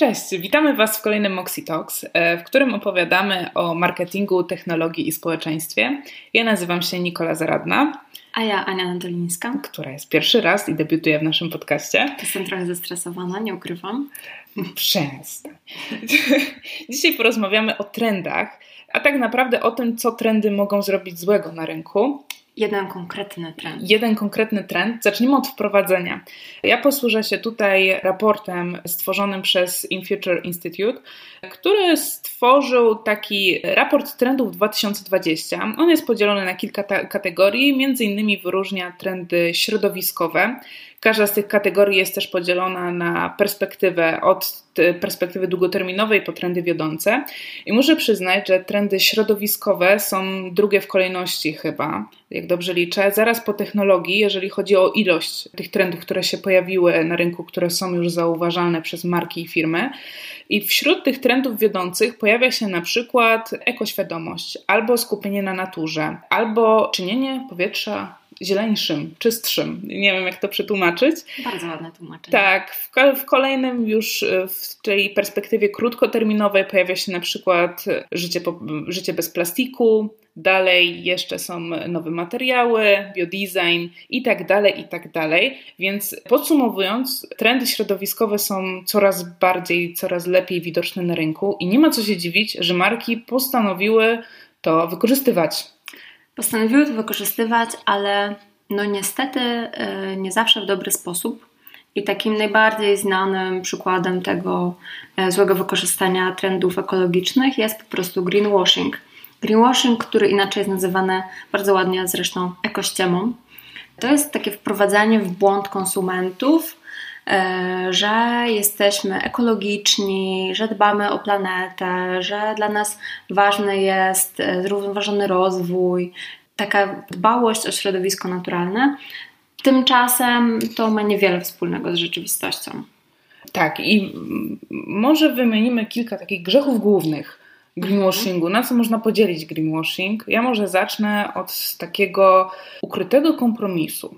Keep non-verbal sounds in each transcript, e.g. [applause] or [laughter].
Cześć, witamy Was w kolejnym Moxie Talks, e, w którym opowiadamy o marketingu, technologii i społeczeństwie. Ja nazywam się Nikola Zaradna. A ja Ania Nadolińska. Która jest pierwszy raz i debiutuje w naszym podcaście. Jestem trochę zestresowana, nie ukrywam. Przestań. [laughs] Dzisiaj porozmawiamy o trendach, a tak naprawdę o tym, co trendy mogą zrobić złego na rynku. Jeden konkretny trend. Jeden konkretny trend. Zacznijmy od wprowadzenia. Ja posłużę się tutaj raportem stworzonym przez InFuture Institute, który stworzył taki raport trendów 2020. On jest podzielony na kilka kategorii, między innymi wyróżnia trendy środowiskowe. Każda z tych kategorii jest też podzielona na perspektywę od perspektywy długoterminowej po trendy wiodące. I muszę przyznać, że trendy środowiskowe są drugie w kolejności chyba, jak dobrze liczę, zaraz po technologii, jeżeli chodzi o ilość tych trendów, które się pojawiły na rynku, które są już zauważalne przez marki i firmy. I wśród tych trendów wiodących pojawia się na przykład ekoświadomość, albo skupienie na naturze, albo czynienie powietrza zieleńszym, czystszym. Nie wiem, jak to przetłumaczyć. Bardzo ładne tłumaczenie. Tak, w, w, kolejnym już e, w tej perspektywie krótkoterminowej pojawia się na przykład życie, po, życie bez plastiku, dalej jeszcze są nowe materiały, biodesign i tak dalej, i tak dalej. Więc podsumowując, trendy środowiskowe są coraz bardziej, coraz lepiej widoczne na rynku i nie ma co się dziwić, że marki postanowiły to wykorzystywać. Postanowiły to wykorzystywać, ale no niestety y, nie zawsze w dobry sposób. I takim najbardziej znanym przykładem tego e, złego wykorzystania trendów ekologicznych jest po prostu greenwashing. Greenwashing, który inaczej jest nazywany bardzo ładnie zresztą ekościemą, to jest takie wprowadzanie w błąd konsumentów, e, że jesteśmy ekologiczni, że dbamy o planetę, że dla nas ważny jest e, zrównoważony rozwój, taka dbałość o środowisko naturalne. Tymczasem to ma niewiele wspólnego z rzeczywistością. Tak, i może wymienimy kilka takich grzechów głównych greenwashingu. Na co można podzielić greenwashing? Ja może zacznę od takiego ukrytego kompromisu.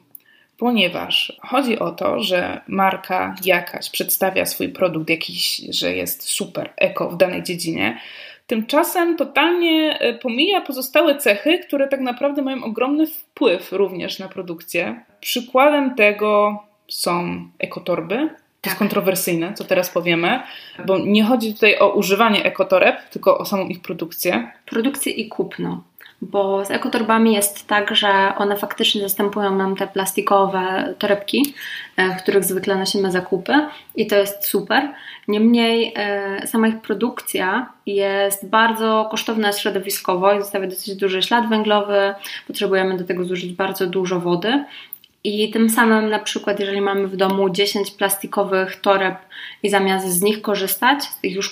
Ponieważ chodzi o to, że marka jakaś przedstawia swój produkt jakiś, że jest super eko w danej dziedzinie, tymczasem totalnie e, pomija pozostałe cechy, które tak naprawdę mają ogromny wpływ również na produkcję. Przykładem tego są ekotorby, to jest tak. kontrowersyjne, co teraz powiemy, bo nie chodzi tutaj o używanie ekotoreb, tylko o samą ich produkcję. Produkcję i kupno. Bo z ekotorbami jest tak, że one faktycznie zastępują nam te plastikowe torebki, e, w których zwykle nosimy zakupy i to jest super. Niemniej e, sama ich produkcja jest bardzo kosztowna środowiskowo i zostawia dosyć duży ślad węglowy. Potrzebujemy do tego zużyć bardzo dużo wody i tym samym, na przykład, jeżeli mamy w domu 10 plastikowych toreb i zamiast z nich korzystać, z tych już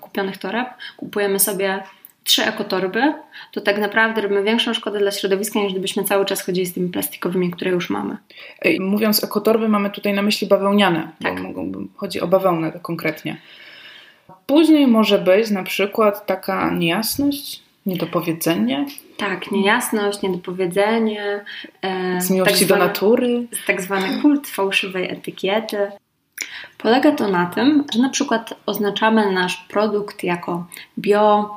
kupionych toreb, kupujemy sobie trzy ekotorby, to tak naprawdę robimy większą szkodę dla środowiska, niż gdybyśmy cały czas chodzili z tymi plastikowymi, które już mamy. Mówiąc ekotorby, mamy tutaj na myśli bawełniane, tak. chodzi o bawełnę konkretnie. Później może być na przykład taka niejasność, Niedopowiedzenie? Tak, niejasność, niedopowiedzenie. E, z miłości tak zwany, do natury. Tak zwany kult fałszywej etykiety. Polega to na tym, że na przykład oznaczamy nasz produkt jako bio,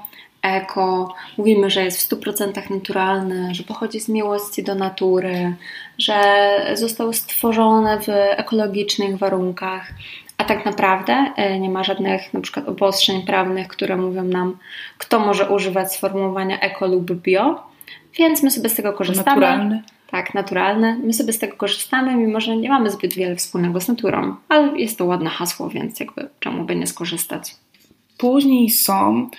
eko, mówimy, że jest w 100% naturalny, że pochodzi z miłości do natury, że został stworzony w ekologicznych warunkach. A tak naprawdę e, nie ma żadnych na przykład obostrzeń prawnych, które mówią nam, kto może używać sformułowania eko lub bio, więc my sobie z tego korzystamy. Naturalny. Tak, naturalne. My sobie z tego korzystamy, mimo że nie mamy zbyt wiele wspólnego z naturą, ale jest to ładne hasło, więc jakby czemu by nie skorzystać. Później są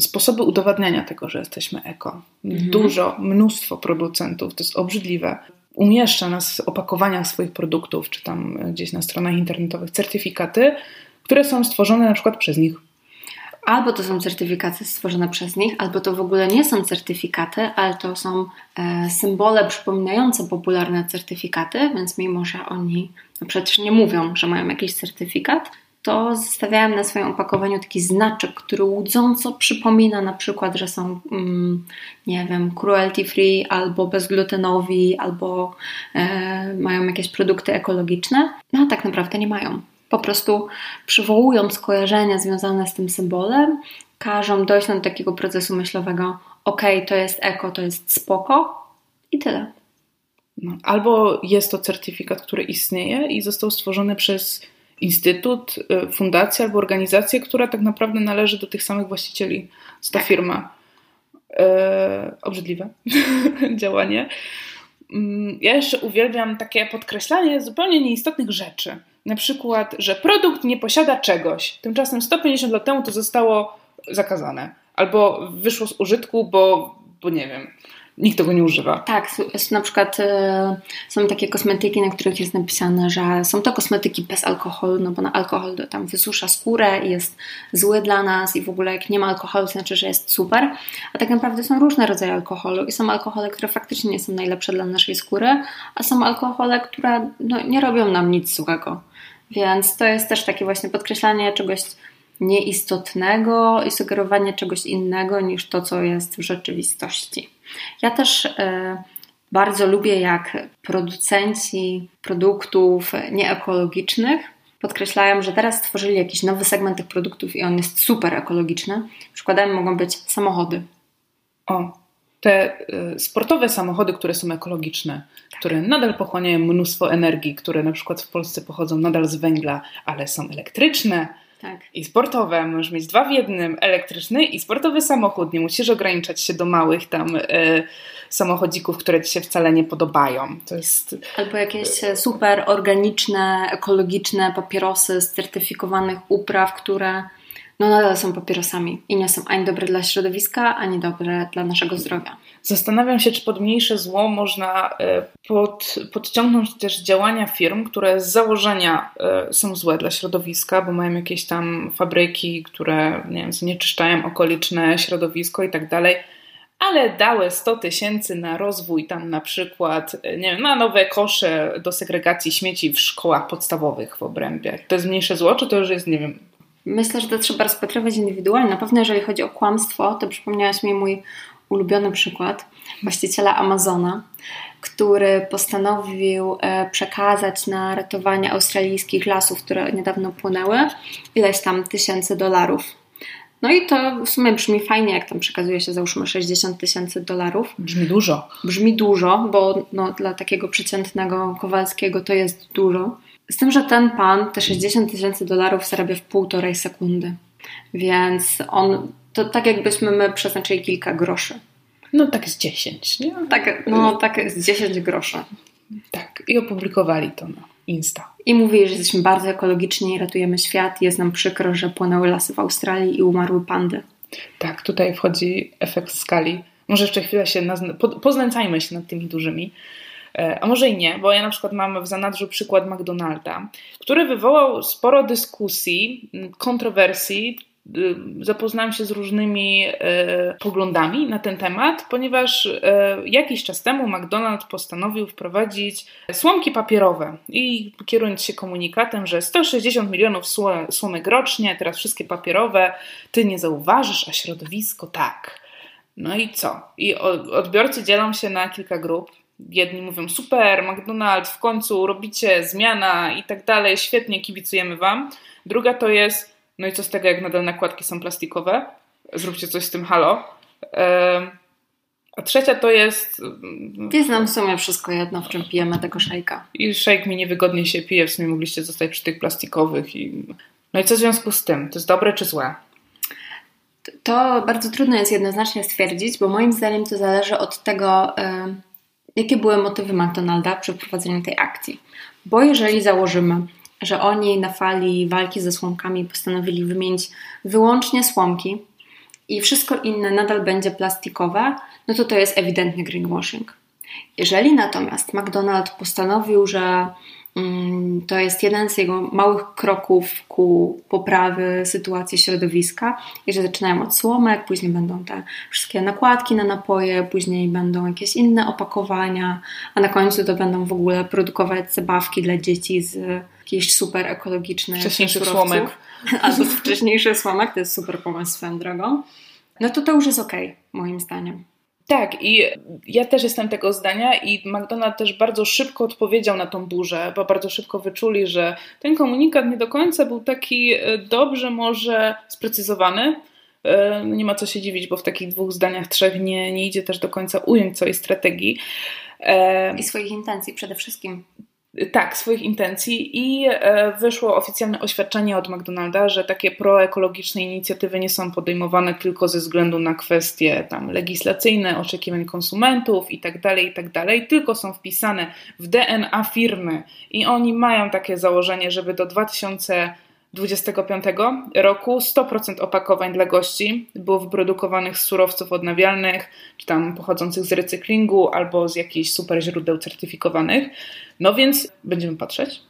sposoby udowadniania tego, że jesteśmy eko. Mhm. Dużo, mnóstwo producentów, to jest obrzydliwe umieszcza na opakowaniach swoich produktów, czy tam gdzieś na stronach internetowych certyfikaty, które są stworzone na przykład przez nich. Albo to są certyfikaty stworzone przez nich, albo to w ogóle nie są certyfikaty, ale to są e, symbole przypominające popularne certyfikaty, więc mimo, że oni no przecież nie mówią, że mają jakiś certyfikat, to zostawiałem na swoim opakowaniu taki znaczek, który łudząco przypomina na przykład, że są, mm, nie wiem, cruelty free albo bezglutenowi, albo e, mają jakieś produkty ekologiczne, no a tak naprawdę nie mają. Po prostu przywołując skojarzenia związane z tym symbolem, każą dojść do takiego procesu myślowego: OK, to jest eko, to jest spoko i tyle. No, albo jest to certyfikat, który istnieje i został stworzony przez instytut, y, fundację albo organizację, która tak naprawdę należy do tych samych właścicieli, co ta tak. firma. E, obrzydliwe [laughs] działanie. Mm, ja jeszcze uwielbiam takie podkreślanie zupełnie nieistotnych rzeczy. Na przykład, że produkt nie posiada czegoś. Tymczasem 150 lat temu to zostało zakazane. Albo wyszło z użytku, bo, bo nie wiem, nikt tego nie używa. Tak, na przykład y, są takie kosmetyki, na których jest napisane, że są to kosmetyki bez alkoholu, no bo na alkohol tam wysusza skórę i jest zły dla nas i w ogóle jak nie ma alkoholu, to znaczy, że jest super. A tak naprawdę są różne rodzaje alkoholu i są alkohole, które faktycznie nie są najlepsze dla naszej skóry, a są alkohole, które no, nie robią nam nic złego. Więc to jest też takie właśnie podkreślanie czegoś nieistotnego i sugerowanie czegoś innego niż to, co jest w rzeczywistości. Ja też e, bardzo lubię, jak producenci produktów nieekologicznych podkreślają, że teraz stworzyli jakiś nowy segment tych produktów i on jest super ekologiczny. Przykładami mogą być samochody. O, te e, sportowe samochody, które są ekologiczne, tak. które nadal pochłaniają mnóstwo energii, które na przykład w Polsce pochodzą nadal z węgla, ale są elektryczne, tak. I sportowe, możesz mieć dwa w jednym, elektryczny i sportowy samochód. Nie musisz ograniczać się do małych tam y, samochodzików, które ci się wcale nie podobają. To jest... Albo jakieś super organiczne, ekologiczne papierosy z certyfikowanych upraw, które no nadal są papierosami i nie są ani dobre dla środowiska, ani dobre dla naszego zdrowia. Zastanawiam się, czy pod mniejsze zło można e, pod, podciągnąć też działania firm, które z założenia e, są złe dla środowiska, bo mają jakieś tam fabryki, które nie wiem, zanieczyszczają okoliczne środowisko i tak dalej, ale dały 100 tysięcy na rozwój tam na przykład, e, nie wiem, na nowe kosze do segregacji śmieci w szkołach podstawowych w obrębie. To jest mniejsze zło, czy to już jest, nie wiem, Myślę, że to trzeba rozpatrywać indywidualnie. Na pewno jeżeli chodzi o kłamstwo, to przypomniałaś mi mój ulubiony przykład właściciela Amazona, który postanowił e, przekazać na ratowanie australijskich lasów, które niedawno płynęły, ileś tam tysięcy dolarów. No i to w sumie brzmi fajnie, jak tam przekazuje się załóżmy 60 tysięcy dolarów. Brzmi dużo. Brzmi dużo, bo no, dla takiego przeciętnego Kowalskiego to jest dużo. Z tym, że ten pan te 60 tysięcy dolarów zarabia w półtorej sekundy. Więc on, to tak jakbyśmy my przeznaczyli kilka groszy. No tak z 10, nie? Tak, no tak z 10 groszy. Tak, i opublikowali to na Insta. I mówili, że jesteśmy bardzo ekologiczni i ratujemy świat. Jest nam przykro, że płonęły lasy w Australii i umarły pandy. Tak, tutaj wchodzi efekt skali. Może jeszcze chwilę się nazna- poznęcajmy się nad tymi dużymi. E, a może i nie, bo ja na przykład mam w zanadrzu przykład McDonalda, który wywołał sporo dyskusji, kontrowersji. Y, zapoznałam się z różnymi e, poglądami na ten temat, ponieważ e, jakiś czas temu McDonald's postanowił wprowadzić słomki papierowe i kierując się komunikatem, że 160 milionów słomek rocznie, teraz wszystkie papierowe, ty nie zauważysz, a środowisko tak. No i co? I odbiorcy dzielą się na kilka grup jedni mówią super, McDonald's w końcu robicie zmiana i tak dalej, świetnie, kibicujemy wam. Druga to jest, no i co z tego, jak nadal nakładki są plastikowe? Zróbcie coś z tym, halo. A trzecia to jest. Jest nam w sumie wszystko jedno, w czym pijemy tego szejka. I szejk mi niewygodnie się pije, w sumie mogliście zostać przy tych plastikowych. I... No i co w związku z tym? To jest dobre czy złe? To bardzo trudno jest jednoznacznie stwierdzić, bo moim zdaniem to zależy od tego, jakie były motywy McDonalda przy prowadzeniu tej akcji. Bo jeżeli założymy, że oni na fali walki ze słomkami postanowili wymienić wyłącznie słomki i wszystko inne nadal będzie plastikowe, no to to jest ewidentny greenwashing. Jeżeli natomiast McDonald postanowił, że Mm, to jest jeden z jego małych kroków ku poprawy sytuacji środowiska i że zaczynają od słomek, później będą te wszystkie nakładki na napoje, później będą jakieś inne opakowania, a na końcu to będą w ogóle produkować zabawki dla dzieci z jakichś super ekologicznych wcześniejszych słomek. [laughs] Albo z wcześniejszych słomek, to jest super pomysł swoją drogą. No to to już jest ok, moim zdaniem. Tak, i ja też jestem tego zdania, i McDonald's też bardzo szybko odpowiedział na tą burzę, bo bardzo szybko wyczuli, że ten komunikat nie do końca był taki e, dobrze, może sprecyzowany. E, no nie ma co się dziwić, bo w takich dwóch zdaniach, trzech nie, nie idzie też do końca ująć całej strategii. E, I swoich intencji przede wszystkim tak, swoich intencji i e, wyszło oficjalne oświadczenie od McDonalda, że takie proekologiczne inicjatywy nie są podejmowane tylko ze względu na kwestie tam legislacyjne, oczekiwań konsumentów itd., tak itd., tak tylko są wpisane w DNA firmy i oni mają takie założenie, żeby do 2000 2025 roku 100% opakowań dla gości było wyprodukowanych z surowców odnawialnych, czy tam pochodzących z recyklingu, albo z jakichś super źródeł certyfikowanych. No więc będziemy patrzeć.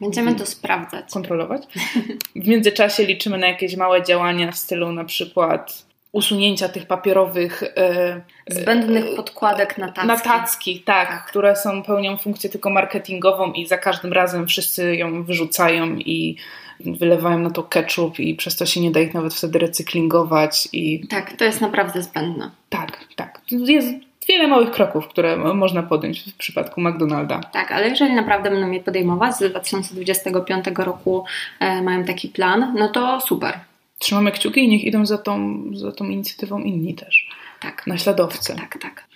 Będziemy to sprawdzać. Kontrolować. [laughs] W międzyczasie liczymy na jakieś małe działania w stylu na przykład usunięcia tych papierowych e, zbędnych podkładek na tacki. Na tacki, tak, tak, które są pełnią funkcję tylko marketingową i za każdym razem wszyscy ją wyrzucają i wylewają na to ketchup i przez to się nie da ich nawet wtedy recyklingować. I... Tak, to jest naprawdę zbędne. Tak, tak. Jest wiele małych kroków, które można podjąć w przypadku McDonalda. Tak, ale jeżeli naprawdę będą je podejmować, z 2025 roku e, mają taki plan, no to super. Trzymamy kciuki i niech idą za tą, za tą inicjatywą inni też. Tak. Naśladowcy. Tak, tak. tak.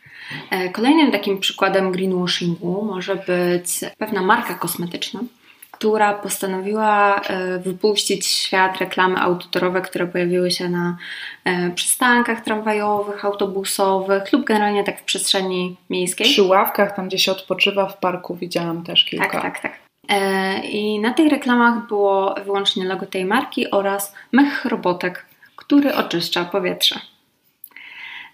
E, kolejnym takim przykładem greenwashingu może być pewna marka kosmetyczna, która postanowiła e, wypuścić świat reklamy outdoorowe, które pojawiły się na e, przystankach tramwajowych, autobusowych lub generalnie tak w przestrzeni miejskiej. Przy ławkach, tam gdzie się odpoczywa w parku, widziałam też kilka. Tak, tak, tak. E, I na tych reklamach było wyłącznie logo tej marki oraz mech robotek, który oczyszcza powietrze.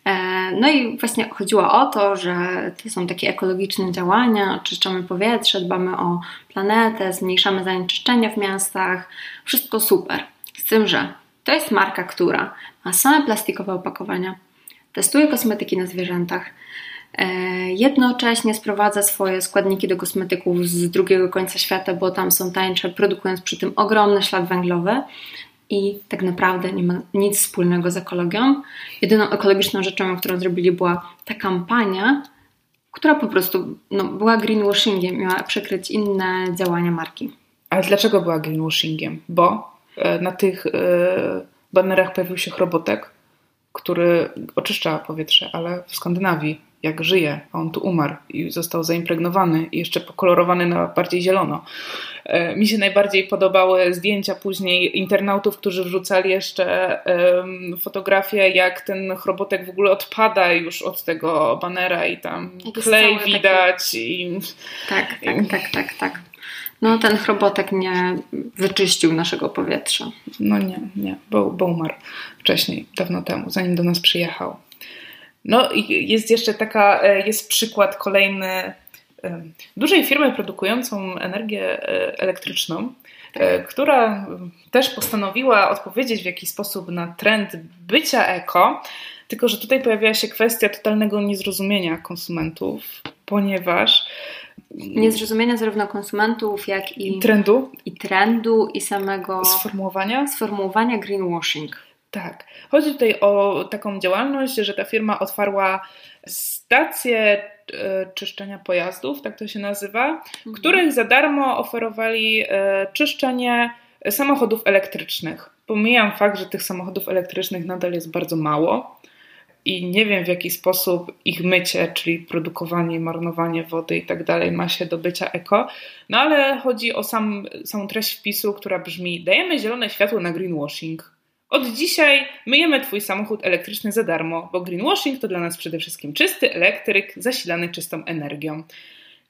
E, no i właśnie chodziło o to, że to są takie ekologiczne działania, oczyszczamy powietrze, dbamy o planetę, zmniejszamy zanieczyszczenia w miastach, wszystko super. Z tym, że to jest marka, która ma same plastikowe opakowania, testuje kosmetyki na zwierzętach, e, jednocześnie sprowadza swoje składniki do kosmetyków z drugiego końca świata, bo tam są tańsze, produkując przy tym ogromny ślad węglowy, i tak naprawdę nie ma nic wspólnego z ekologią. Jedyną ekologiczną rzeczą, którą zrobili, była ta kampania, która po prostu no, była greenwashingiem, miała przykryć inne działania marki. Ale dlaczego była greenwashingiem? Bo e, na tych e, banerach pojawił się chrobotek, który oczyszcza powietrze, ale w Skandynawii jak żyje, a on tu umarł i został zaimpregnowany i jeszcze pokolorowany na bardziej zielono. E, mi się najbardziej podobały zdjęcia później internautów, którzy wrzucali jeszcze fotografie, jak ten chrobotek w ogóle odpada już od tego banera i tam klej widać. Takie... I... Tak, tak, tak, tak, tak. No ten chrobotek nie wyczyścił naszego powietrza. No nie, nie, bo, bo umarł wcześniej, dawno temu, zanim do nas przyjechał. No jest jeszcze taka, e, jest przykład kolejny e, dużej firmy produkującą energię e, elektryczną, która też postanowiła odpowiedzieć w jakiś sposób na trend bycia eko, tylko że tutaj pojawiła się kwestia totalnego niezrozumienia konsumentów, ponieważ niezrozumienia zarówno konsumentów, jak I trendu. i trendu i samego sformułowania. sformułowania greenwashing. Tak. Chodzi tutaj o taką działalność, że ta firma otwarła stację e, czyszczenia pojazdów, tak to się nazywa, mhm. których za darmo oferowali e, czyszczenie samochodów elektrycznych. Pomijam fakt, że tych samochodów elektrycznych nadal jest bardzo mało i nie wiem w jaki sposób ich mycie, czyli produkowanie, marnowanie wody i tak dalej ma się do bycia eko, no ale chodzi o sam, samą treść wpisu, która brzmi dajemy zielone światło na greenwashing od dzisiaj myjemy Twój samochód elektryczny za darmo, bo greenwashing to dla nas przede wszystkim czysty elektryk zasilany czystą energią.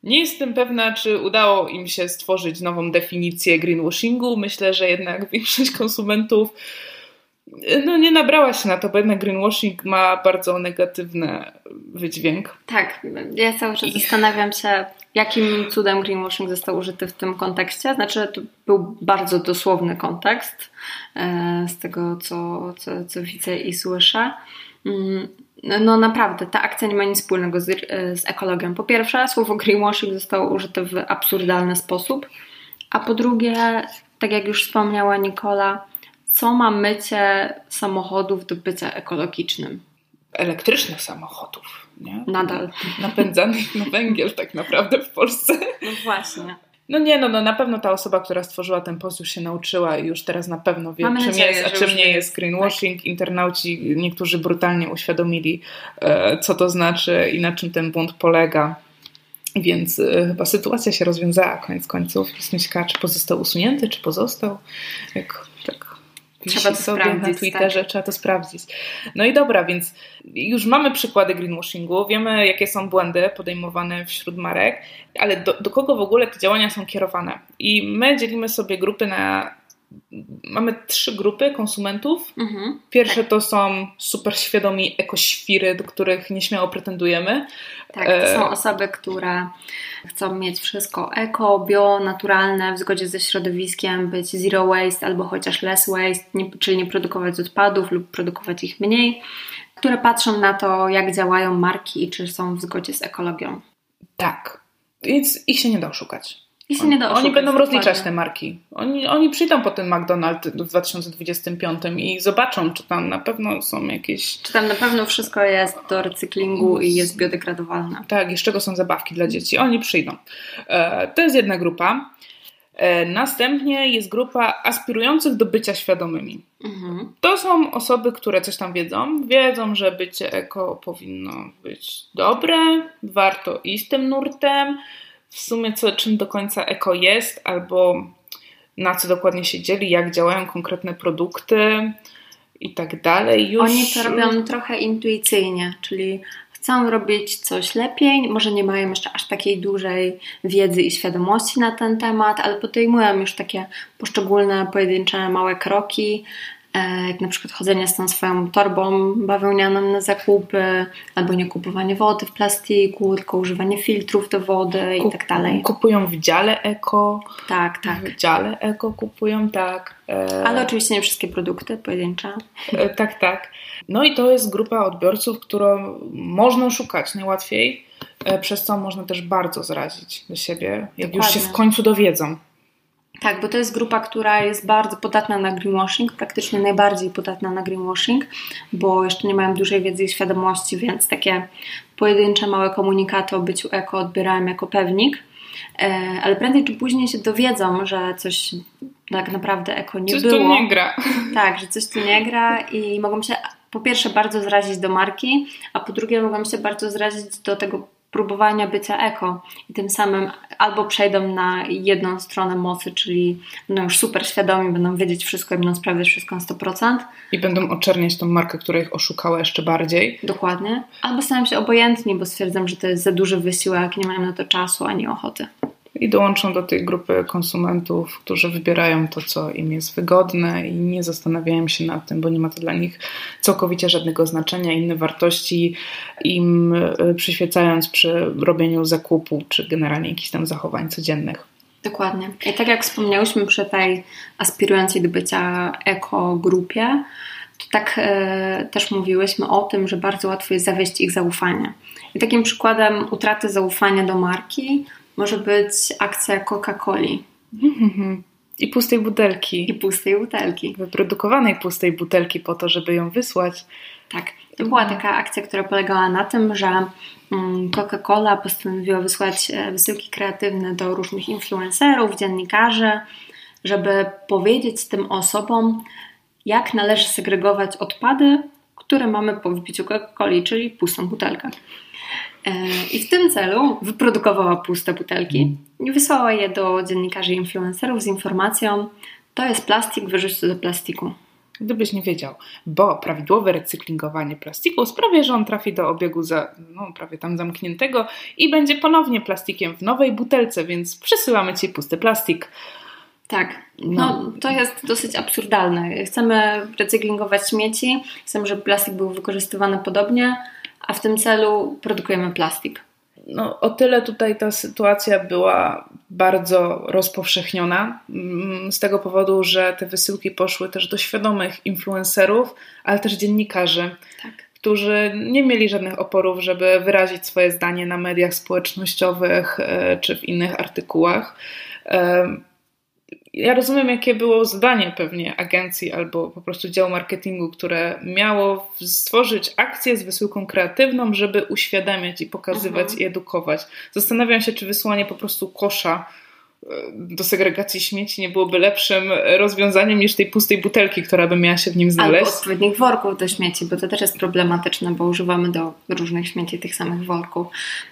Nie jestem pewna, czy udało im się stworzyć nową definicję greenwashingu. Myślę, że jednak większość konsumentów no nie nabrała się na to, bo jednak greenwashing ma bardzo negatywny wydźwięk. Tak, ja cały czas I... zastanawiam się, jakim cudem greenwashing został użyty w tym kontekście. Znaczy, to był bardzo dosłowny kontekst e, z tego, co, co, co widzę i słyszę. Mm, no naprawdę, ta akcja nie ma nic wspólnego z, e, z ekologią. Po pierwsze, słowo greenwashing zostało użyte w absurdalny sposób, a po drugie, tak jak już wspomniała Nikola, co ma mycie samochodów do bycia ekologicznym? elektrycznych samochodów. Nie? Nadal. Napędzanych na węgiel tak naprawdę w Polsce. No właśnie. No nie, no, no na pewno ta osoba, która stworzyła ten post już się nauczyła i już teraz na pewno wie, Mamy czym nadzieję, jest, a czym nie jest greenwashing. Internauci niektórzy brutalnie uświadomili, e, co to znaczy i na czym ten błąd polega. Więc e, chyba sytuacja się rozwiązała koniec końców. Jestem ciekawa, czy pozostał usunięty, czy pozostał. Jak, tak Trzeba to sobie sprawdzić, tak. na Twitterze, trzeba to sprawdzić. No i dobra, więc już mamy przykłady greenwashingu, wiemy jakie są błędy podejmowane wśród marek, ale do, do kogo w ogóle te działania są kierowane? I my dzielimy sobie grupy na. Mamy trzy grupy konsumentów. Mhm. Pierwsze to są super świadomi ekoświry, do których nieśmiało pretendujemy. Tak, to E, są osoby, które chcą mieć wszystko eko, bio, naturalne, w zgodzie ze środowiskiem, być zero waste albo chociaż less waste, czyli nie produkować odpadów lub produkować ich mniej, które patrzą na to, jak działają marki i czy są w zgodzie z ekologią. Tak. Więc ich się nie da oszukać. I się nie da Oni będą rozliczać te marki. Oni, oni przyjdą po ten McDonald's w 2025 i zobaczą, czy tam na pewno są jakieś. Czy tam na pewno wszystko jest do recyklingu i jest biodegradowalne. Tak, i z czego są zabawki dla dzieci. Oni przyjdą. E, to jest jedna grupa. E, następnie jest grupa aspirujących do bycia świadomymi. Mhm. To są osoby, które coś tam wiedzą. Wiedzą, że bycie eko powinno być dobre, warto iść tym nurtem. W sumie, co, czym do końca eko jest, albo na co dokładnie się dzieli, jak działają konkretne produkty i tak dalej. Już... Oni to robią trochę intuicyjnie, czyli chcą robić coś lepiej, może nie mają jeszcze aż takiej dużej wiedzy i świadomości na ten temat, ale podejmują już takie poszczególne, pojedyncze, małe kroki, jak na przykład chodzenie z tą swoją torbą bawełnianą na zakupy, albo nie kupowanie wody w plastiku, tylko używanie filtrów do wody i Kup- tak dalej. Kupują w dziale eko. Tak, tak. W dziale eko kupują, tak. E, Ale oczywiście nie wszystkie produkty pojedyncze. E, Tak, tak. No i to jest grupa odbiorców, którą można szukać najłatwiej, e, przez co można też bardzo zrazić do siebie, jak już się Dokładnie. w końcu dowiedzą. Tak, bo to jest grupa, która jest bardzo podatna na greenwashing, praktycznie najbardziej podatna na greenwashing, bo jeszcze nie mają dużej wiedzy i świadomości, więc takie pojedyncze, małe komunikaty o byciu eko odbierają jako pewnik, e, ale prędzej czy później się dowiedzą, że coś tak naprawdę eko nie Coś było. tu nie gra. Tak, że coś tu nie gra i mogą się po pierwsze bardzo zrazić do marki, a po drugie mogą się bardzo zrazić do tego próbowania bycia eko i tym samym albo przejdą na jedną stronę mocy, czyli będą już super świadomi, będą wiedzieć wszystko i będą sprawdzać wszystko na 100%, I będą oczerniać tą markę, która ich oszukała jeszcze bardziej. dokładnie, albo stają się obojętni, bo stwierdzą, że to jest za duży wysiłek, nie mają na to czasu ani ochoty. I dołączą do tej grupy konsumentów, którzy wybierają to, co im jest wygodne i nie zastanawiają się nad tym, bo nie ma to dla nich całkowicie żadnego znaczenia. Inne wartości im y, przyświecając przy robieniu zakupu, czy generalnie jakichś tam zachowań codziennych. Dokładnie. I tak jak wspomniałyśmy przy tej aspirującej do bycia eko-grupie, to tak e, też mówiłyśmy o tym, że bardzo łatwo jest zawieść ich zaufanie. I takim przykładem utraty zaufania do marki może być akcja Coca-Coli [laughs] I pustej butelki. i pustej butelki. Wyprodukowanej pustej butelki po to, żeby ją wysłać. Tak, to była taka akcja, która polegała na tym, że mm, Coca-Cola postanowiła wysłać e, wysyłki kreatywne do różnych influencerów, dziennikarzy, żeby powiedzieć tym osobom, jak należy segregować odpady, które mamy po wypiciu Coca-Coli, czyli pustą butelkę. E, I w tym celu wyprodukowała puste butelki i wysłała je do dziennikarzy i influencerów z informacją: To jest plastik, wyrzuć to do plastiku. Gdybyś nie wiedział, bo prawidłowe recyklingowanie plastiku sprawia, że on trafi do obiegu za, no, prawie tam zamkniętego i będzie ponownie plastikiem w nowej butelce, więc przesyłamy Ci pusty plastik. Tak, No. no to jest dosyć absurdalne. Chcemy recyklingować śmieci, chcemy, żeby plastik był wykorzystywany podobnie, a w tym celu produkujemy plastik. No, o tyle tutaj ta sytuacja była bardzo rozpowszechniona, mm, z tego powodu, że te wysyłki poszły też do świadomych influencerów, ale też dziennikarzy, Tak. którzy nie mieli żadnych oporów, żeby wyrazić swoje zdanie na mediach społecznościowych e, czy w innych artykułach. E, ja rozumiem, jakie było zadanie pewnie agencji albo po prostu działu marketingu, które miało stworzyć akcję z wysyłką kreatywną, żeby uświadamiać i pokazywać mhm. i edukować. Zastanawiam się, czy wysłanie po prostu kosza do segregacji śmieci nie byłoby lepszym rozwiązaniem niż tej pustej butelki, która by miała się w nim znaleźć. Albo odpowiednich worków do śmieci, bo to też jest problematyczne, bo używamy do różnych śmieci tych samych worków.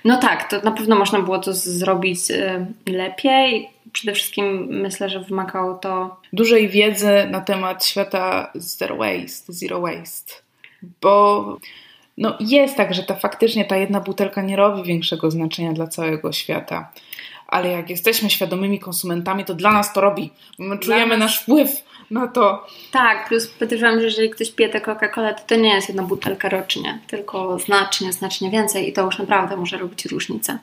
No tak, to na pewno można było to zrobić y, lepiej. Przede wszystkim myślę, że wymagało to dużej wiedzy na temat świata zero waste, zero waste. Bo no jest tak, że ta faktycznie ta jedna butelka nie robi większego znaczenia dla całego świata ale jak jesteśmy świadomymi konsumentami, to dla nas to robi. My czujemy nas... nasz wpływ na to. Tak, plus podejrzewam, że jeżeli ktoś pije tę Coca-Colę, to to nie jest jedna butelka rocznie, tylko znacznie, znacznie więcej i to już naprawdę może robić różnicę.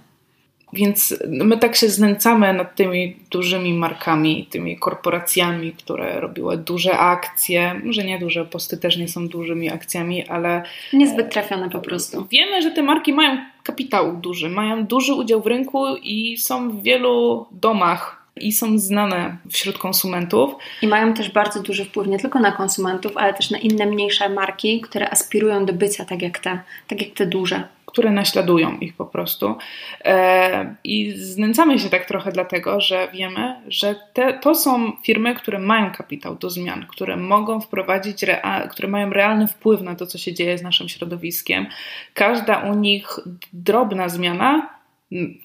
Więc my tak się znęcamy nad tymi dużymi markami, tymi korporacjami, które robiły duże akcje. Może nie duże, posty też nie są dużymi akcjami, ale. Niezbyt trafione po prostu. Wiemy, że te marki mają kapitał duży, mają duży udział w rynku i są w wielu domach i są znane wśród konsumentów. I mają też bardzo duży wpływ nie tylko na konsumentów, ale też na inne mniejsze marki, które aspirują do bycia tak jak te, tak jak te duże które naśladują ich po prostu. E, I znęcamy się tak trochę dlatego, że wiemy, że te, to są firmy, które mają kapitał do zmian, które mogą wprowadzić, które mają realny wpływ na to, co się dzieje z naszym środowiskiem. Każda u nich drobna zmiana,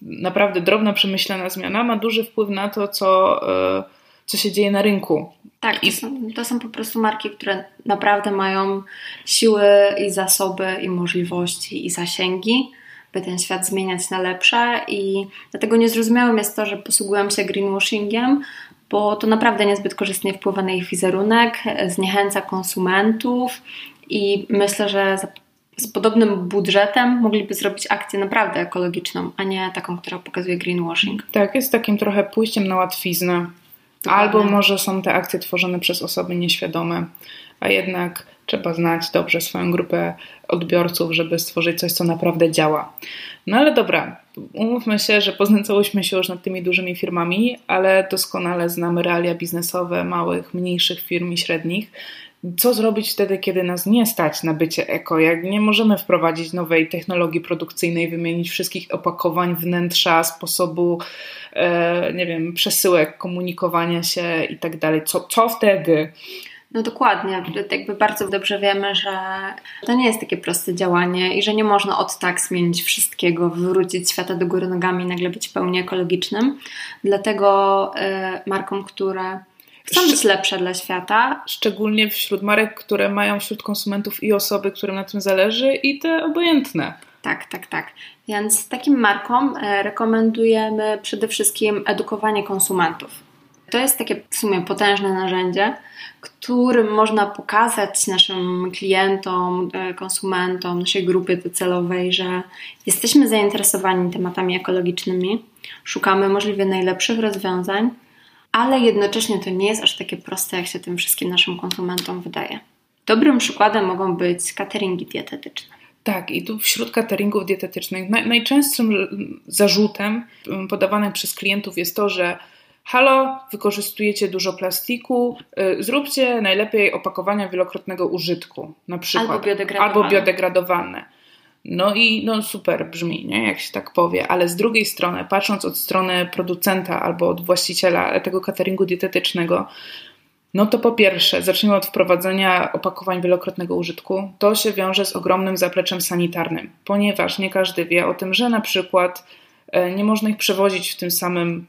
naprawdę drobna, przemyślana zmiana, ma duży wpływ na to, co, e, co się dzieje na rynku. Tak, to są, to są po prostu marki, które naprawdę mają siły i zasoby i możliwości i zasięgi, by ten świat zmieniać na lepsze i dlatego niezrozumiałym jest to, że posługują się greenwashingiem, bo to naprawdę niezbyt korzystnie wpływa na ich wizerunek, zniechęca konsumentów i myślę, że z podobnym budżetem mogliby zrobić akcję naprawdę ekologiczną, a nie taką, która pokazuje greenwashing. Tak, jest takim trochę pójściem na łatwiznę. Dokładnie. Albo może są te akcje tworzone przez osoby nieświadome, a jednak trzeba znać dobrze swoją grupę odbiorców, żeby stworzyć coś, co naprawdę działa. No ale dobra, umówmy się, że poznęcałyśmy się już nad tymi dużymi firmami, ale doskonale znamy realia biznesowe małych, mniejszych firm i średnich co zrobić wtedy, kiedy nas nie stać na bycie eko? Jak nie możemy wprowadzić nowej technologii produkcyjnej, wymienić wszystkich opakowań, wnętrza, sposobu, e, nie wiem, przesyłek, komunikowania się i tak dalej. Co, wtedy? No dokładnie, jakby bardzo dobrze wiemy, że to nie jest takie proste działanie i że nie można od tak zmienić wszystkiego, wywrócić świata do góry nogami i nagle być pełnie ekologicznym. Dlatego y, markom, które chcą być lepsze dla świata. Szczególnie wśród marek, które mają wśród konsumentów i osoby, którym na tym zależy, i te obojętne. Tak, tak, tak. Więc takim markom e, rekomendujemy przede wszystkim edukowanie konsumentów. To jest takie w sumie potężne narzędzie, którym można pokazać naszym klientom, e, konsumentom, naszej grupie docelowej, że jesteśmy zainteresowani tematami ekologicznymi, szukamy możliwie najlepszych rozwiązań ale jednocześnie to nie jest aż takie proste, jak się tym wszystkim naszym konsumentom wydaje. Dobrym przykładem mogą być cateringi dietetyczne. Tak, i tu wśród cateringów dietetycznych najczęstszym zarzutem podawanym przez klientów jest to, że halo, wykorzystujecie dużo plastiku, y, zróbcie najlepiej opakowania wielokrotnego użytku, na przykład. Albo biodegradowane. Albo biodegradowane. No i no super brzmi, nie? jak się tak powie, ale z drugiej strony, patrząc od strony producenta albo od właściciela tego cateringu dietetycznego, no to po pierwsze, zacznijmy od wprowadzenia opakowań wielokrotnego użytku. To się wiąże z ogromnym zapleczem sanitarnym, ponieważ nie każdy wie o tym, że na przykład e, nie można ich przewozić w tym samym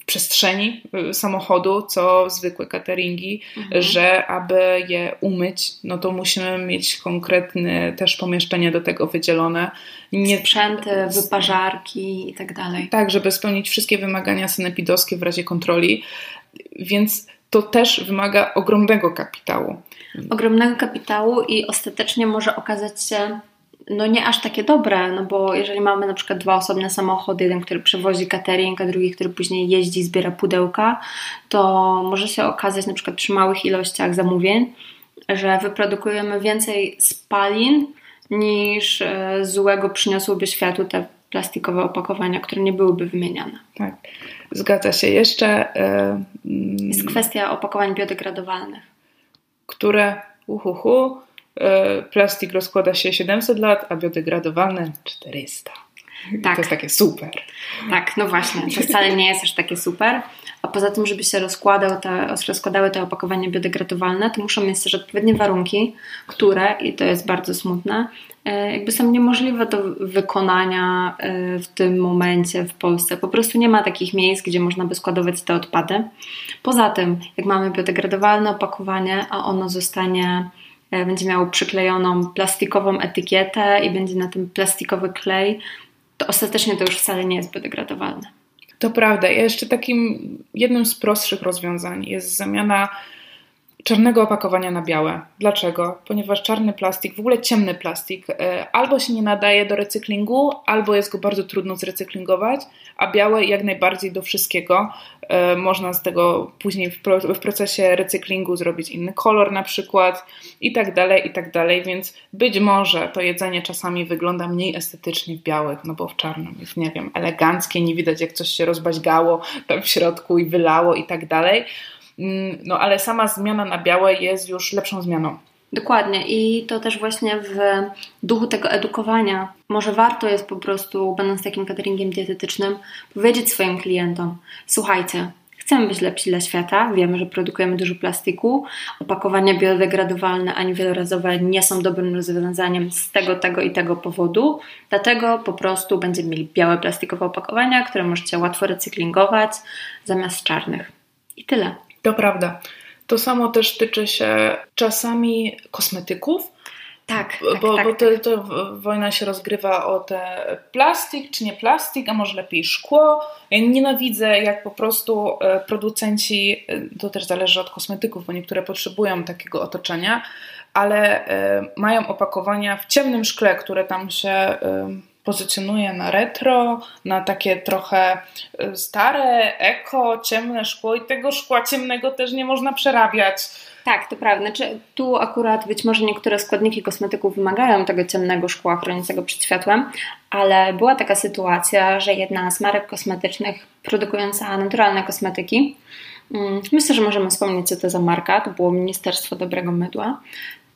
w przestrzeni y, samochodu, co zwykłe cateringi, mhm. że aby je umyć, no to musimy mieć konkretne też pomieszczenie do tego wydzielone. Nie... Sprzęty, wyparzarki i tak dalej. Tak, żeby spełnić wszystkie wymagania sanepidowskie w razie kontroli, więc to też wymaga ogromnego kapitału. Ogromnego kapitału i ostatecznie może okazać się no nie aż takie dobre, no bo jeżeli mamy na przykład dwa osobne samochody, jeden, który przewozi catering, a drugi, który później jeździ, zbiera pudełka, to może się okazać na przykład przy małych ilościach zamówień, że wyprodukujemy więcej spalin niż e, złego przyniosłyby światu te plastikowe opakowania, które nie byłyby wymieniane. Tak, zgadza się. Jeszcze yy, jest kwestia opakowań biodegradowalnych, które uhuhu, plastik rozkłada się 700 lat, a biodegradowalny 400. Tak. To jest takie super. Tak, no właśnie, to wcale nie jest aż takie super. A poza tym, żeby się rozkładał te, rozkładały te opakowania biodegradowalne, to muszą mieć też odpowiednie warunki, które, i to jest bardzo smutne, e, jakby są niemożliwe do wykonania e, w tym momencie w Polsce. Po prostu nie ma takich miejsc, gdzie można by składować te odpady. Poza tym, jak mamy biodegradowalne opakowanie, a ono zostanie e, będzie miało przyklejoną plastikową etykietę i będzie na tym plastikowy klej, to ostatecznie to już wcale nie jest biodegradowalne. To prawda. Jeszcze takim jednym z prostszych rozwiązań jest zamiana czarnego opakowania na białe. Dlaczego? Ponieważ czarny plastik, w ogóle ciemny plastik, e, albo się nie nadaje do recyklingu, albo jest go bardzo trudno zrecyklingować, a białe jak najbardziej do wszystkiego. E, można z tego później w procesie recyklingu zrobić inny kolor na przykład i tak dalej, i tak dalej, więc być może to jedzenie czasami wygląda mniej estetycznie w białych, no bo w czarnym jest, nie wiem, eleganckie, nie widać jak coś się rozbaźgało tam w środku i wylało i tak dalej no ale sama zmiana na białe jest już lepszą zmianą. Dokładnie i to też właśnie w duchu tego edukowania. Może warto jest po prostu, będąc takim cateringiem dietetycznym, powiedzieć swoim klientom: Słuchajcie, chcemy być lepsi dla świata, wiemy, że produkujemy dużo plastiku, opakowania biodegradowalne ani wielorazowe nie są dobrym rozwiązaniem z tego, tego i tego powodu, dlatego po prostu będziemy mieli białe plastikowe opakowania, które możecie łatwo recyklingować zamiast czarnych. I tyle. To prawda. To samo też tyczy się czasami kosmetyków. Tak, bo, tak, bo to, to wojna się rozgrywa o te plastik czy nie plastik, a może lepiej szkło. Ja nienawidzę, jak po prostu e, producenci, e, to też zależy od kosmetyków, bo niektóre potrzebują takiego otoczenia, ale e, mają opakowania w ciemnym szkle, które tam się pozycjonuje na retro, na takie trochę y, stare, eko, ciemne szkło i tego szkła ciemnego też nie można przerabiać. Tak, to prawda. Znaczy, tu akurat być może niektóre składniki kosmetyków wymagają tego ciemnego szkła chroniącego przed światłem, ale była taka sytuacja, że jedna z marek kosmetycznych produkująca naturalne kosmetyki, mm, myślę, że możemy wspomnieć, co to za marka, to było Ministerstwo Dobrego Mydła,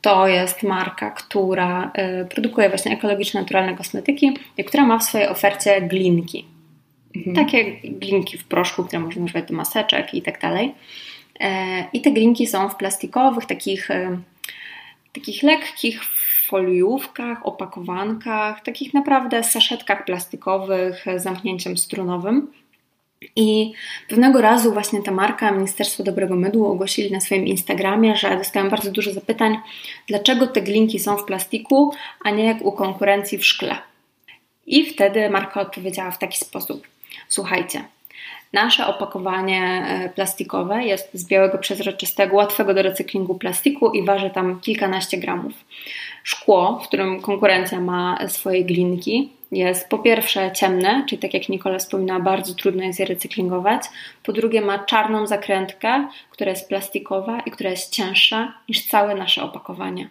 to jest marka, która y, produkuje właśnie ekologiczne, naturalne kosmetyki i która ma w swojej ofercie glinki. Mhm. Takie glinki w proszku, które można używać do maseczek i tak dalej. E, I te glinki są w plastikowych, takich, e, takich lekkich foliówkach, opakowankach, takich naprawdę saszetkach plastikowych z zamknięciem strunowym. I pewnego razu właśnie ta marka Ministerstwo Dobrego Mydłu ogłosili na swoim Instagramie, że dostałem bardzo dużo zapytań, dlaczego te glinki są w plastiku, a nie jak u konkurencji w szkle. I wtedy marka odpowiedziała w taki sposób: Słuchajcie, nasze opakowanie e, plastikowe jest z białego przezroczystego, łatwego do recyklingu plastiku i waży tam kilkanaście gramów. Szkło, w którym konkurencja ma swoje glinki, jest po pierwsze ciemne, czyli tak jak Nikola wspominała, bardzo trudno jest je recyklingować. Po drugie, ma czarną zakrętkę, która jest plastikowa i która jest cięższa niż całe nasze opakowanie.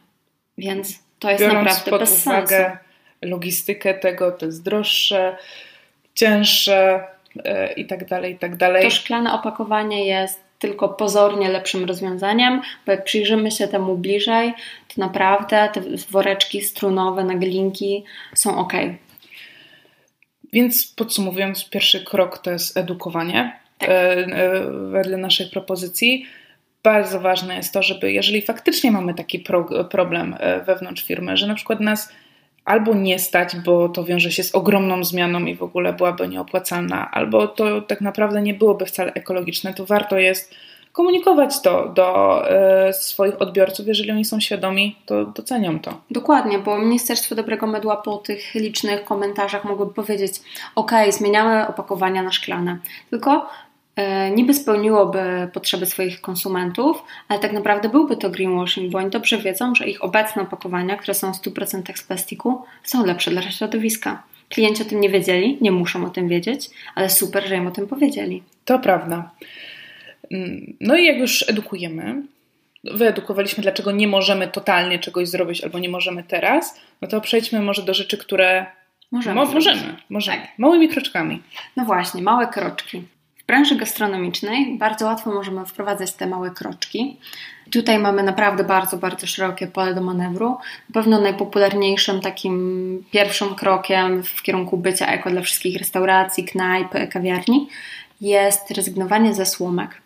Więc to jest Biorąc naprawdę pod bez uwagę sensu. logistykę tego, to jest droższe, cięższe yy, i tak dalej, i tak dalej. To szklane opakowanie jest tylko pozornie lepszym rozwiązaniem, bo jak przyjrzymy się temu bliżej, to naprawdę te woreczki strunowe na glinki są ok. Więc podsumowując, pierwszy krok to jest edukowanie tak. E, e, wedle naszej propozycji. Bardzo ważne jest to, żeby jeżeli faktycznie mamy taki pro, problem e, wewnątrz firmy, że na przykład nas albo nie stać, bo to wiąże się z ogromną zmianą i w ogóle byłaby nieopłacalna, albo to tak naprawdę nie byłoby wcale ekologiczne, to warto jest komunikować to do e, swoich odbiorców, jeżeli oni są świadomi, to docenią to. Dokładnie, bo Ministerstwo Dobrego Mydła po tych licznych komentarzach mogłoby powiedzieć: OK, zmieniamy opakowania na szklane. Tylko e, niby spełniłoby potrzeby swoich konsumentów, ale tak naprawdę byłby to greenwashing, bo oni dobrze wiedzą, że ich obecne opakowania, które są w 100% z plastiku, są lepsze dla środowiska. Klienci o tym nie wiedzieli, nie muszą o tym wiedzieć, ale super, że im o tym powiedzieli. To prawda. Mm, no i jak już edukujemy, wyedukowaliśmy, dlaczego nie możemy totalnie czegoś zrobić albo nie możemy teraz, no to przejdźmy może do rzeczy, które Możemy. Mo- możemy, możemy. Tak. Małymi kroczkami. No właśnie, małe kroczki. W branży gastronomicznej bardzo łatwo możemy wprowadzać te małe kroczki. Tutaj mamy naprawdę bardzo, bardzo szerokie pole do manewru. Na pewno najpopularniejszym takim pierwszym krokiem w kierunku bycia eko dla wszystkich restauracji, knajp, kawiarni jest rezygnowanie ze słomek.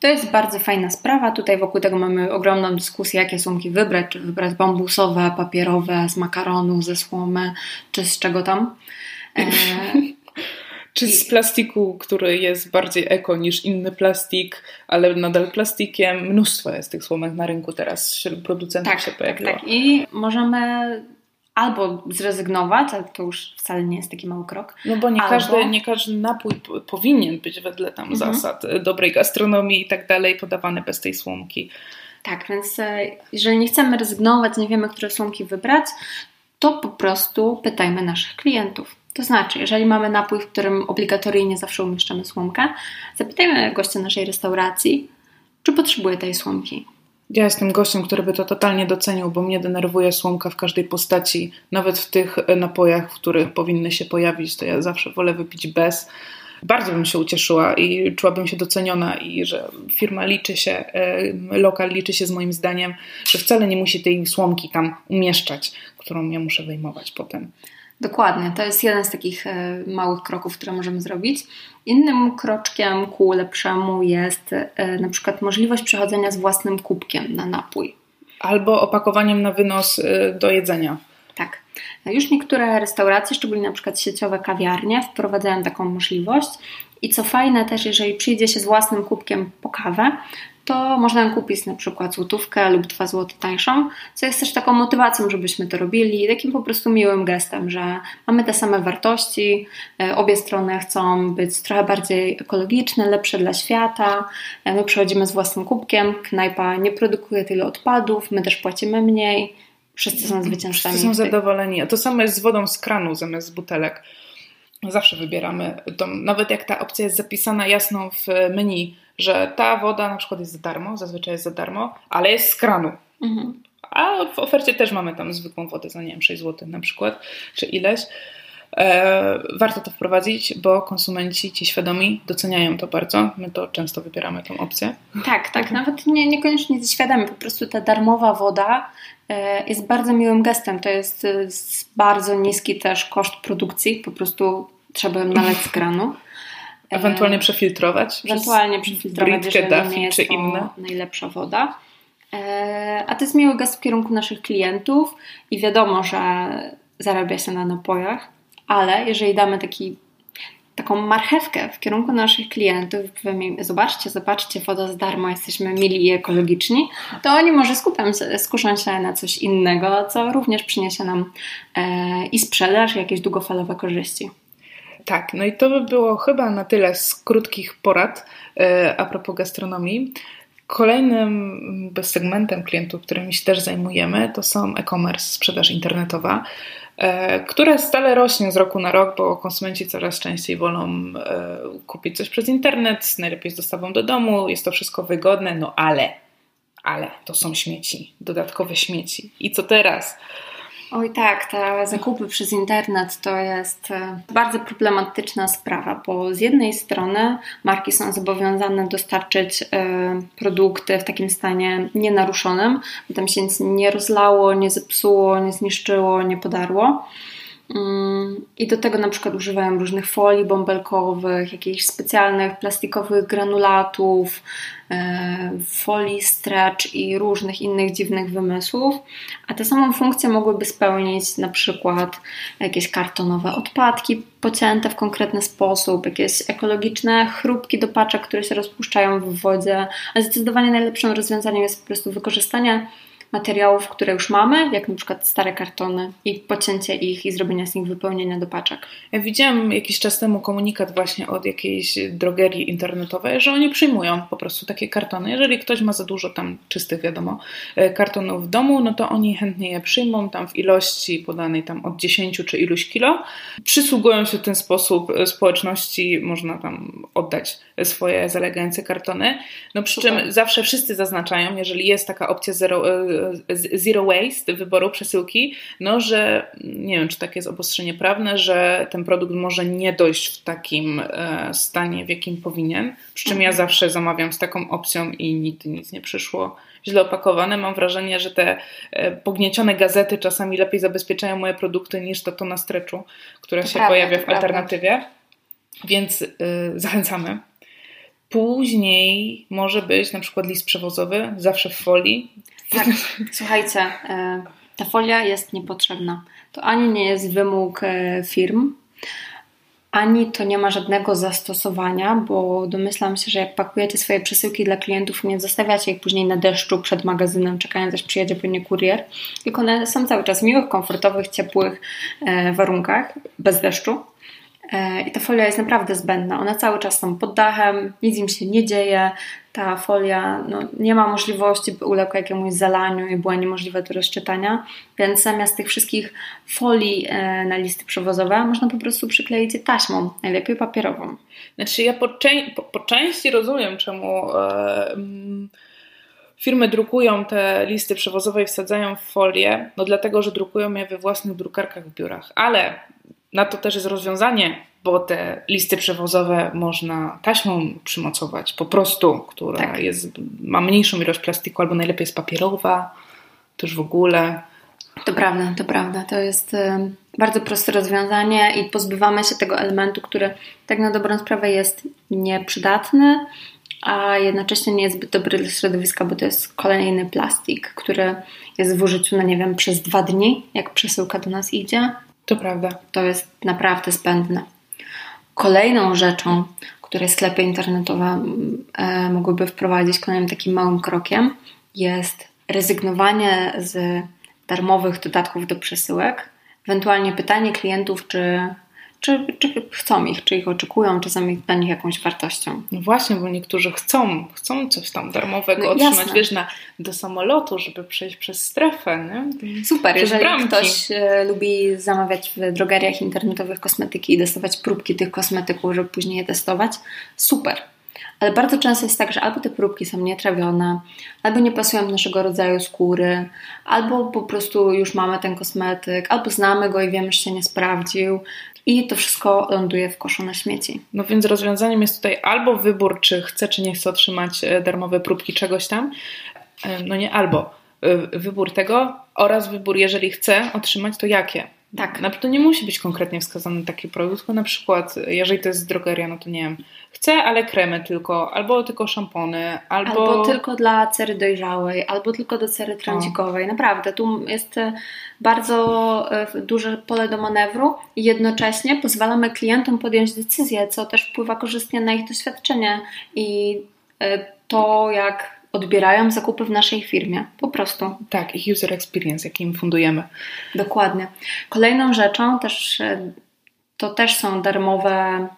To jest bardzo fajna sprawa. Tutaj wokół tego mamy ogromną dyskusję, jakie słomki wybrać. Czy wybrać bambusowe, papierowe, z makaronu, ze słomy, czy z czego tam. E, [laughs] czy z plastiku, który jest bardziej eko niż inny plastik, ale nadal plastikiem. Mnóstwo jest tych słomek na rynku teraz producentów tak, się pojawiło. Tak, tak. I możemy albo zrezygnować, ale to już wcale nie jest taki mały krok. No bo nie, albo... każdy, nie każdy napój powinien być wedle tam mhm. zasad dobrej gastronomii i tak dalej podawany bez tej słomki. Tak, więc e, jeżeli nie chcemy rezygnować, nie wiemy, które słomki wybrać, to po prostu pytajmy naszych klientów. To znaczy, jeżeli mamy napój, w którym obligatoryjnie zawsze umieszczamy słomkę, zapytajmy gościa naszej restauracji, czy potrzebuje tej słomki. Ja jestem gościem, który by to totalnie docenił, bo mnie denerwuje słomka w każdej postaci, nawet w tych napojach, w których powinny się pojawić, to ja zawsze wolę wypić bez. Bardzo bym się ucieszyła i czułabym się doceniona i że firma liczy się, e, lokal liczy się z moim zdaniem, że wcale nie musi tej słomki tam umieszczać, którą ja muszę wyjmować potem. Dokładnie, to jest jeden z takich e, małych kroków, które możemy zrobić. Innym kroczkiem ku lepszemu jest e, na przykład możliwość przechodzenia z własnym kubkiem na napój. Albo opakowaniem na wynos e, do jedzenia. Tak. Już niektóre restauracje, szczególnie na przykład sieciowe kawiarnie, wprowadzają taką możliwość. I co fajne też, jeżeli przyjdzie się z własnym kubkiem po kawę, to można kupić na przykład złotówkę lub dwa złote tańszą, co jest też taką motywacją, żebyśmy to robili, takim po prostu miłym gestem, że mamy te same wartości, e, obie strony chcą być trochę bardziej ekologiczne, lepsze dla świata, e, my przychodzimy z własnym kubkiem, knajpa nie produkuje tyle odpadów, my też płacimy mniej, wszyscy są zwycięzcami. Wszyscy są zadowoleni, a to samo jest z wodą z kranu zamiast z butelek. Zawsze wybieramy tą, nawet jak ta opcja jest zapisana jasno w menu, że ta woda na przykład jest za darmo, zazwyczaj jest za darmo, ale jest z kranu. Mhm. A w ofercie też mamy tam zwykłą wodę za nie wiem, 6 zł na przykład, czy ileś. E, warto to wprowadzić, bo konsumenci, ci świadomi, doceniają to bardzo. My to często wybieramy tą opcję. Tak, tak. Nawet nie, niekoniecznie świadomi. Po prostu ta darmowa woda e, jest bardzo miłym gestem. To jest e, bardzo niski też koszt produkcji. Po prostu trzeba ją nalać z kranu. Ewentualnie przefiltrować. Ewentualnie przefiltrować, Britkę, jeżeli nie jest czy inne. najlepsza woda. E, a to jest miły gest w kierunku naszych klientów i wiadomo, że zarabia się na napojach, ale jeżeli damy taki, taką marchewkę w kierunku naszych klientów, powiemy zobaczcie, zobaczcie, woda za darmo, jesteśmy mili i ekologiczni, to oni może skupią, skuszą się na coś innego, co również przyniesie nam e, i sprzedaż, i jakieś długofalowe korzyści. Tak, no i to by było chyba na tyle z krótkich porad e, a propos gastronomii. Kolejnym segmentem klientów, którymi się też zajmujemy, to są e-commerce, sprzedaż internetowa, e, która stale rośnie z roku na rok, bo konsumenci coraz częściej wolą e, kupić coś przez internet, najlepiej z dostawą do domu, jest to wszystko wygodne, no ale, ale to są śmieci, dodatkowe śmieci. I co teraz? Oj tak, te zakupy przez internet to jest e, bardzo problematyczna sprawa, bo z jednej strony marki są zobowiązane dostarczyć e, produkty w takim stanie nienaruszonym, by tam się nic nie rozlało, nie zepsuło, nie zniszczyło, nie podarło. Mm, I do tego na przykład używają różnych folii bąbelkowych, jakichś specjalnych plastikowych granulatów, e, folii stretch i różnych innych dziwnych wymysłów. A tę samą funkcję mogłyby spełnić na przykład jakieś kartonowe odpadki pocięte w konkretny sposób, jakieś ekologiczne chrupki do paczek, które się rozpuszczają w wodzie. A zdecydowanie najlepszym rozwiązaniem jest po prostu wykorzystanie materiałów, które już mamy, jak na przykład stare kartony i pocięcie ich i zrobienie z nich wypełnienia do paczek. Ja widziałam jakiś czas temu komunikat właśnie od jakiejś drogerii internetowej, że oni przyjmują po prostu takie kartony. Jeżeli ktoś ma za dużo tam czystych, wiadomo, e, kartonów w domu, no to oni chętnie je przyjmą tam w ilości podanej tam od 10 czy iluś kilo. Przysługują się w ten sposób e, społeczności, można tam oddać swoje zalegające kartony. No przy Super. czym zawsze wszyscy zaznaczają, jeżeli jest taka opcja zero, e, zero waste wyboru przesyłki, no że nie wiem, czy takie jest obostrzenie prawne, że ten produkt może nie dojść w takim stanie, w jakim powinien. Przy czym ja mhm. zawsze zamawiam z taką opcją i nigdy nic nie przyszło źle opakowane. Mam wrażenie, że te pogniecione gazety czasami lepiej zabezpieczają moje produkty niż to, to na streczu, która to się prawda, pojawia w alternatywie. Więc yy, zachęcamy. Później może być na przykład list przewozowy, zawsze w folii. Tak, słuchajcie, e, ta folia jest niepotrzebna. To ani nie jest wymóg e, firm, ani to nie ma żadnego zastosowania, bo domyślam się, że jak pakujecie swoje przesyłki dla klientów, nie zostawiacie ich później na deszczu przed magazynem, czekając aż przyjedzie po nie kurier, tylko one są cały czas w miłych, komfortowych, ciepłych e, warunkach, bez deszczu. E, I ta folia jest naprawdę zbędna. One cały czas są pod dachem, nic im się nie dzieje. Ta folia no, nie ma możliwości, by uległa jakiemuś zalaniu i była niemożliwe do rozczytania, więc zamiast tych wszystkich folii e, na listy przewozowe można po prostu przykleić je taśmą, najlepiej papierową. Znaczy ja po, po, po części rozumiem, czemu e, firmy drukują te listy przewozowe i wsadzają w folię, no dlatego, że drukują je we własnych drukarkach w biurach, ale na to też jest rozwiązanie, bo te listy przewozowe można taśmą przymocować po prostu, która tak. jest, ma mniejszą ilość plastiku albo najlepiej jest papierowa, też w ogóle. To prawda, to prawda. To jest bardzo proste rozwiązanie i pozbywamy się tego elementu, który tak na dobrą sprawę jest nieprzydatny, a jednocześnie nie jest zbyt dobry dla środowiska, bo to jest kolejny plastik, który jest w użyciu, no nie wiem, przez dwa dni, jak przesyłka do nas idzie, to prawda. To jest naprawdę zbędne. Kolejną rzeczą, które sklepy internetowe e, mogłyby wprowadzić, kolejnym takim małym krokiem, jest rezygnowanie z darmowych dodatków do przesyłek. Ewentualnie pytanie klientów, czy czy, czy chcą ich, czy ich oczekują, czy są dla nich jakąś wartością. No właśnie, bo niektórzy chcą, chcą coś tam darmowego no, otrzymać, jasne. wiesz, na, do samolotu, żeby przejść przez strefę, nie? Super, jeżeli bramki. ktoś e, lubi zamawiać w drogeriach internetowych kosmetyki i dostawać próbki tych kosmetyków, żeby później je testować, super. Ale bardzo często jest tak, że albo te próbki są nietrawione, albo nie pasują do naszego rodzaju skóry, albo po prostu już mamy ten kosmetyk, albo znamy go i wiemy, że się nie sprawdził i to wszystko ląduje w koszu na śmieci. No więc rozwiązaniem jest tutaj albo wybór, czy chce, czy nie chce otrzymać e, darmowe próbki czegoś tam, e, no nie albo e, wybór tego oraz wybór, jeżeli chce otrzymać, to jakie. Tak. No, to nie musi być konkretnie wskazany taki produkt, tylko na przykład, jeżeli to jest drogeria, no to nie wiem, chcę, ale kremy tylko, albo tylko szampony, albo... Albo tylko dla cery dojrzałej, albo tylko do cery trądzikowej. Naprawdę, tu jest e, bardzo e, duże pole do manewru i jednocześnie pozwalamy klientom podjąć decyzję, co też wpływa korzystnie na ich doświadczenie i e, to, jak odbierają zakupy w naszej firmie. Po prostu. Tak, ich user experience, jaki im fundujemy. Dokładnie. Kolejną rzeczą też e, to też są darmowe,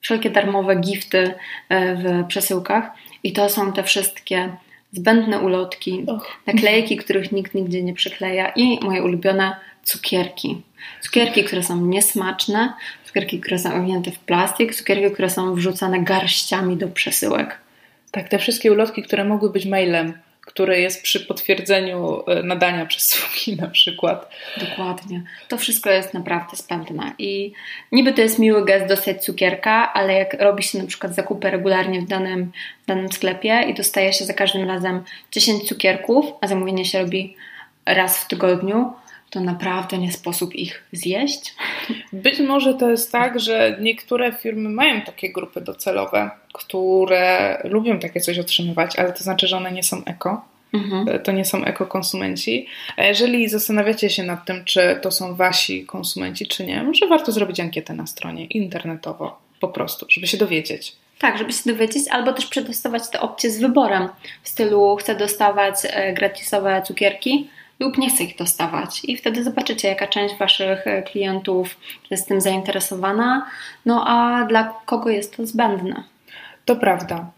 wszelkie darmowe gifty e, w przesyłkach i to są te wszystkie zbędne ulotki, naklejki, których nikt nigdzie nie przykleja i moje ulubione cukierki. Cukierki, które są niesmaczne, cukierki, które są owinięte w plastik, cukierki, które są wrzucane garściami do przesyłek. Tak, te wszystkie ulotki, które mogły być mailem, które jest przy potwierdzeniu e, nadania [laughs] przesyłki na przykład. Dokładnie. To wszystko jest naprawdę spędne i niby to jest miły gest dostać cukierka, ale jak robi się na przykład zakupy regularnie w danym, w danym sklepie i dostaje się za każdym razem 10 cukierków, a zamówienie się robi raz w tygodniu, to naprawdę nie sposób ich zjeść. Być może to jest tak, że niektóre firmy mają takie grupy docelowe, które lubią takie coś otrzymywać, ale to znaczy, że one nie są eko. Mhm. To nie są ekokonsumenci. A jeżeli zastanawiacie się nad tym, czy to są wasi konsumenci, czy nie, może warto zrobić ankietę na stronie internetowo, po prostu, żeby się dowiedzieć. Tak, żeby się dowiedzieć, albo też przetestować te opcje z wyborem. W stylu chcę dostawać e, gratisowe cukierki, lub nie chce ich dostawać. I wtedy zobaczycie, jaka część Waszych e, klientów jest tym zainteresowana, no a dla kogo jest to zbędne. To prawda.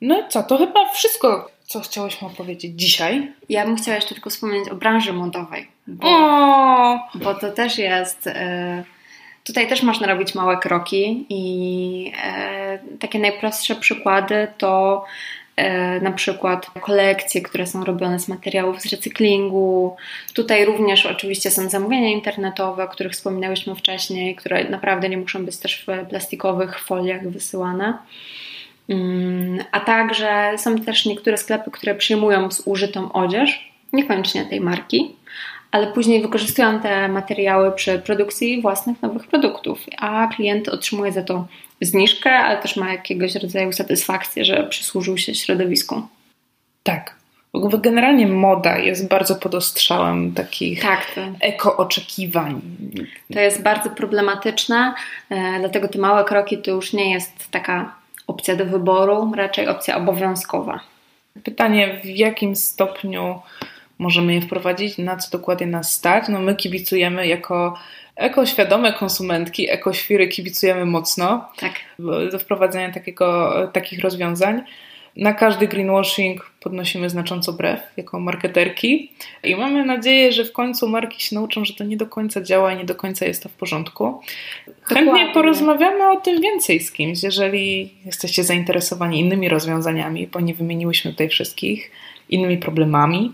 No i co, to chyba wszystko, co chciałyśmy opowiedzieć dzisiaj. Ja bym chciała jeszcze tylko wspomnieć o branży modowej. Bo, o! bo to też jest. E, tutaj też można robić małe kroki i e, takie najprostsze przykłady to na przykład kolekcje, które są robione z materiałów z recyklingu. Tutaj również oczywiście są zamówienia internetowe, o których wspominałyśmy wcześniej, które naprawdę nie muszą być też w plastikowych foliach wysyłane. Mm, a także są też niektóre sklepy, które przyjmują zużytą odzież, niekoniecznie tej marki, ale później wykorzystują te materiały przy produkcji własnych nowych produktów, a klient otrzymuje za to zniżkę, ale też ma jakiegoś rodzaju satysfakcję, że przysłużył się środowisku. Tak. Generalnie moda jest bardzo pod ostrzałem takich tak, to, eko-oczekiwań. To jest bardzo problematyczne, e, dlatego te małe kroki to już nie jest taka opcja do wyboru, raczej opcja obowiązkowa. Pytanie, w jakim stopniu możemy je wprowadzić, na co dokładnie nas stać? No my kibicujemy jako ekoświadome konsumentki, ekoświry kibicujemy mocno tak. do wprowadzenia takiego, takich rozwiązań. Na każdy greenwashing podnosimy znacząco brew jako marketerki i mamy nadzieję, że w końcu marki się nauczą, że to nie do końca działa i nie do końca jest to w porządku. Dokładnie. Chętnie porozmawiamy o tym więcej z kimś, jeżeli jesteście zainteresowani innymi rozwiązaniami, bo nie wymieniłyśmy tutaj wszystkich, innymi problemami,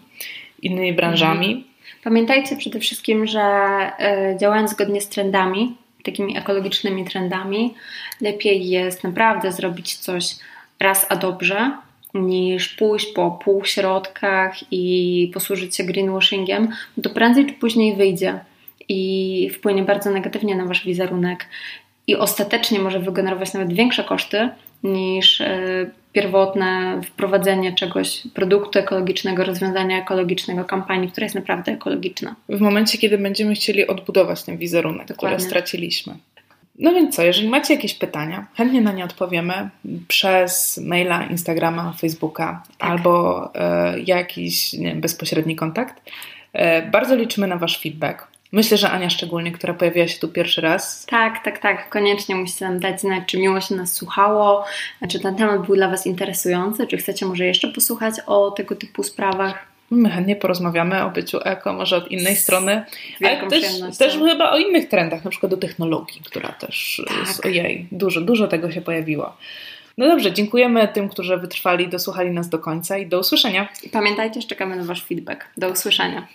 innymi branżami. Mhm. Pamiętajcie przede wszystkim, że e, działając zgodnie z trendami, takimi ekologicznymi trendami, lepiej jest naprawdę zrobić coś raz a dobrze, niż pójść po półśrodkach i posłużyć się greenwashingiem, to prędzej czy później wyjdzie i wpłynie bardzo negatywnie na wasz wizerunek i ostatecznie może wygenerować nawet większe koszty niż e, pierwotne wprowadzenie czegoś, produktu ekologicznego, rozwiązania ekologicznego, kampanii, która jest naprawdę ekologiczna. W momencie, kiedy będziemy chcieli odbudować ten wizerunek, Dokładnie. który straciliśmy. No więc co, jeżeli macie jakieś pytania, chętnie na nie odpowiemy przez maila, Instagrama, Facebooka tak. albo e, jakiś nie, bezpośredni kontakt. E, bardzo liczymy na Wasz feedback. Myślę, że Ania szczególnie, która pojawiła się tu pierwszy raz. Tak, tak, tak. Koniecznie musicie nam dać znać, czy miło się nas słuchało, czy ten temat był dla Was interesujący, czy chcecie może jeszcze posłuchać o tego typu sprawach. My chętnie porozmawiamy o byciu eko, może od innej strony, ale też, też chyba o innych trendach, na przykład o technologii, która też tak. jest, ojej, dużo, dużo tego się pojawiło. No dobrze, dziękujemy tym, którzy wytrwali, dosłuchali nas do końca i do usłyszenia. Pamiętajcie, czekamy na Wasz feedback. Do usłyszenia.